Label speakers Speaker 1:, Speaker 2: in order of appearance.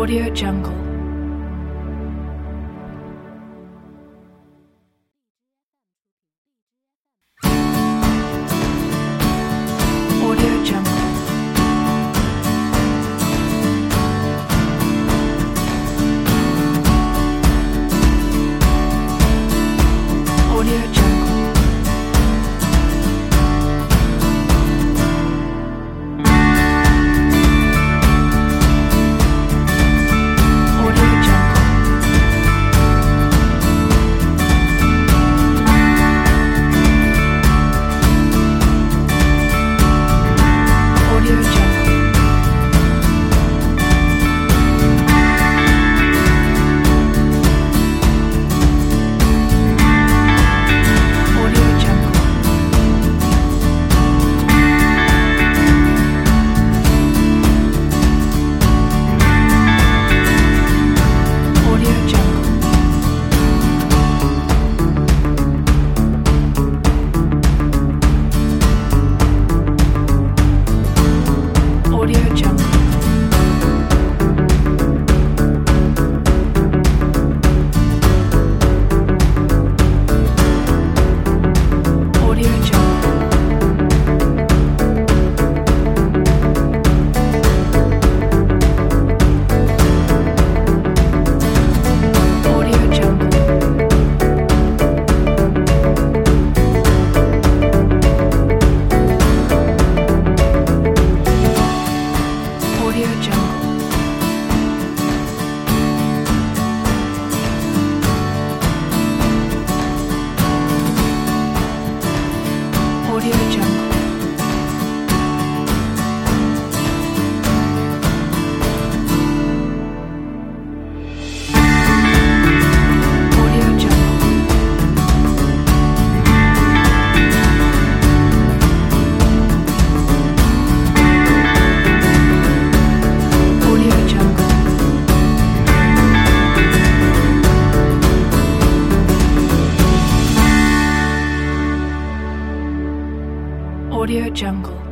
Speaker 1: Audio Jungle. Audio Jungle.